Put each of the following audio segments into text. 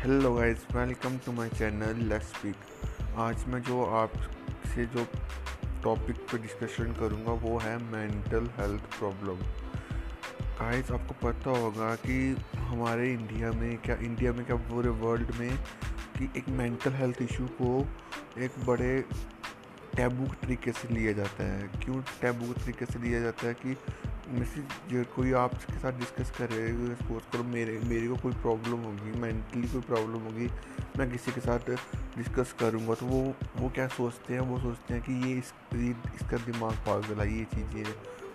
Hello guys welcome to my channel let's speak आज मैं जो आपसे जो टॉपिक पे डिस्कशन करूँगा, वो है मेंटल हेल्थ प्रॉब्लम गाइस आपको पता होगा कि हमारे इंडिया में क्या इंडिया में क्या, पूरे वर्ल्ड में कि एक मेंटल हेल्थ इशू को एक बड़े टैबू तरीके से लिया जाता है। क्यों टैबू तरीके से लिया जाता है कि जैसे जो कोई आपके साथ डिस्कस कर रहे हो सपोज़ करो, मेरे मेरे को कोई प्रॉब्लम होगी मेंटली कोई प्रॉब्लम होगी, मैं किसी के साथ डिस्कस करूँगा तो वो वो क्या सोचते हैं? वो सोचते हैं कि ये इस इसका दिमाग पागल है, ये चीज़ें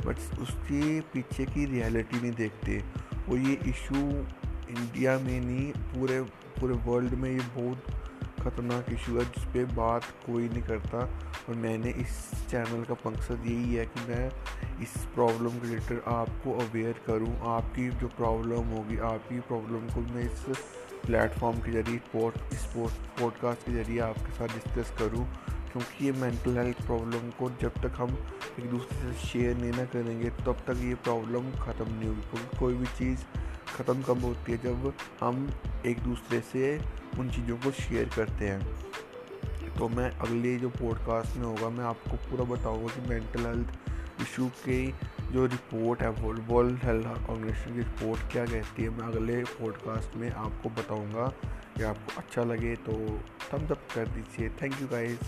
बट उसके पीछे की रियलिटी नहीं देखते। वो ये इशू इंडिया में नहीं, पूरे पूरे वर्ल्ड में ये बहुत ख़तरनाक इशू है, जिस पर बात कोई नहीं करता। और मैंने इस चैनल का मकसद यही है कि मैं इस प्रॉब्लम के रिलेटेड आपको अवेयर करूँ। आपकी जो प्रॉब्लम होगी, आपकी प्रॉब्लम को मैं इस प्लेटफॉर्म के ज़रिए इस पॉडकास्ट के ज़रिए आपके साथ डिस्कस करूँ, क्योंकि ये मेंटल हेल्थ प्रॉब्लम को जब तक हम एक दूसरे से शेयर नहीं ना करेंगे, तब तक ये प्रॉब्लम ख़त्म नहीं होगी। क्योंकि कोई भी चीज़ ख़त्म कब होती है जब हम एक दूसरे से उन चीज़ों को शेयर करते हैं? तो मैं अगले जो पॉडकास्ट में होगा, मैं आपको पूरा बताऊँगा कि मेंटल हेल्थ इशू की जो रिपोर्ट है वर्ल्ड हेल्थ ऑर्गेनाइजेशन की रिपोर्ट क्या कहती है, मैं अगले पॉडकास्ट में आपको बताऊँगा। कि आपको अच्छा लगे तो थम्स अप कर दीजिए। Thank you guys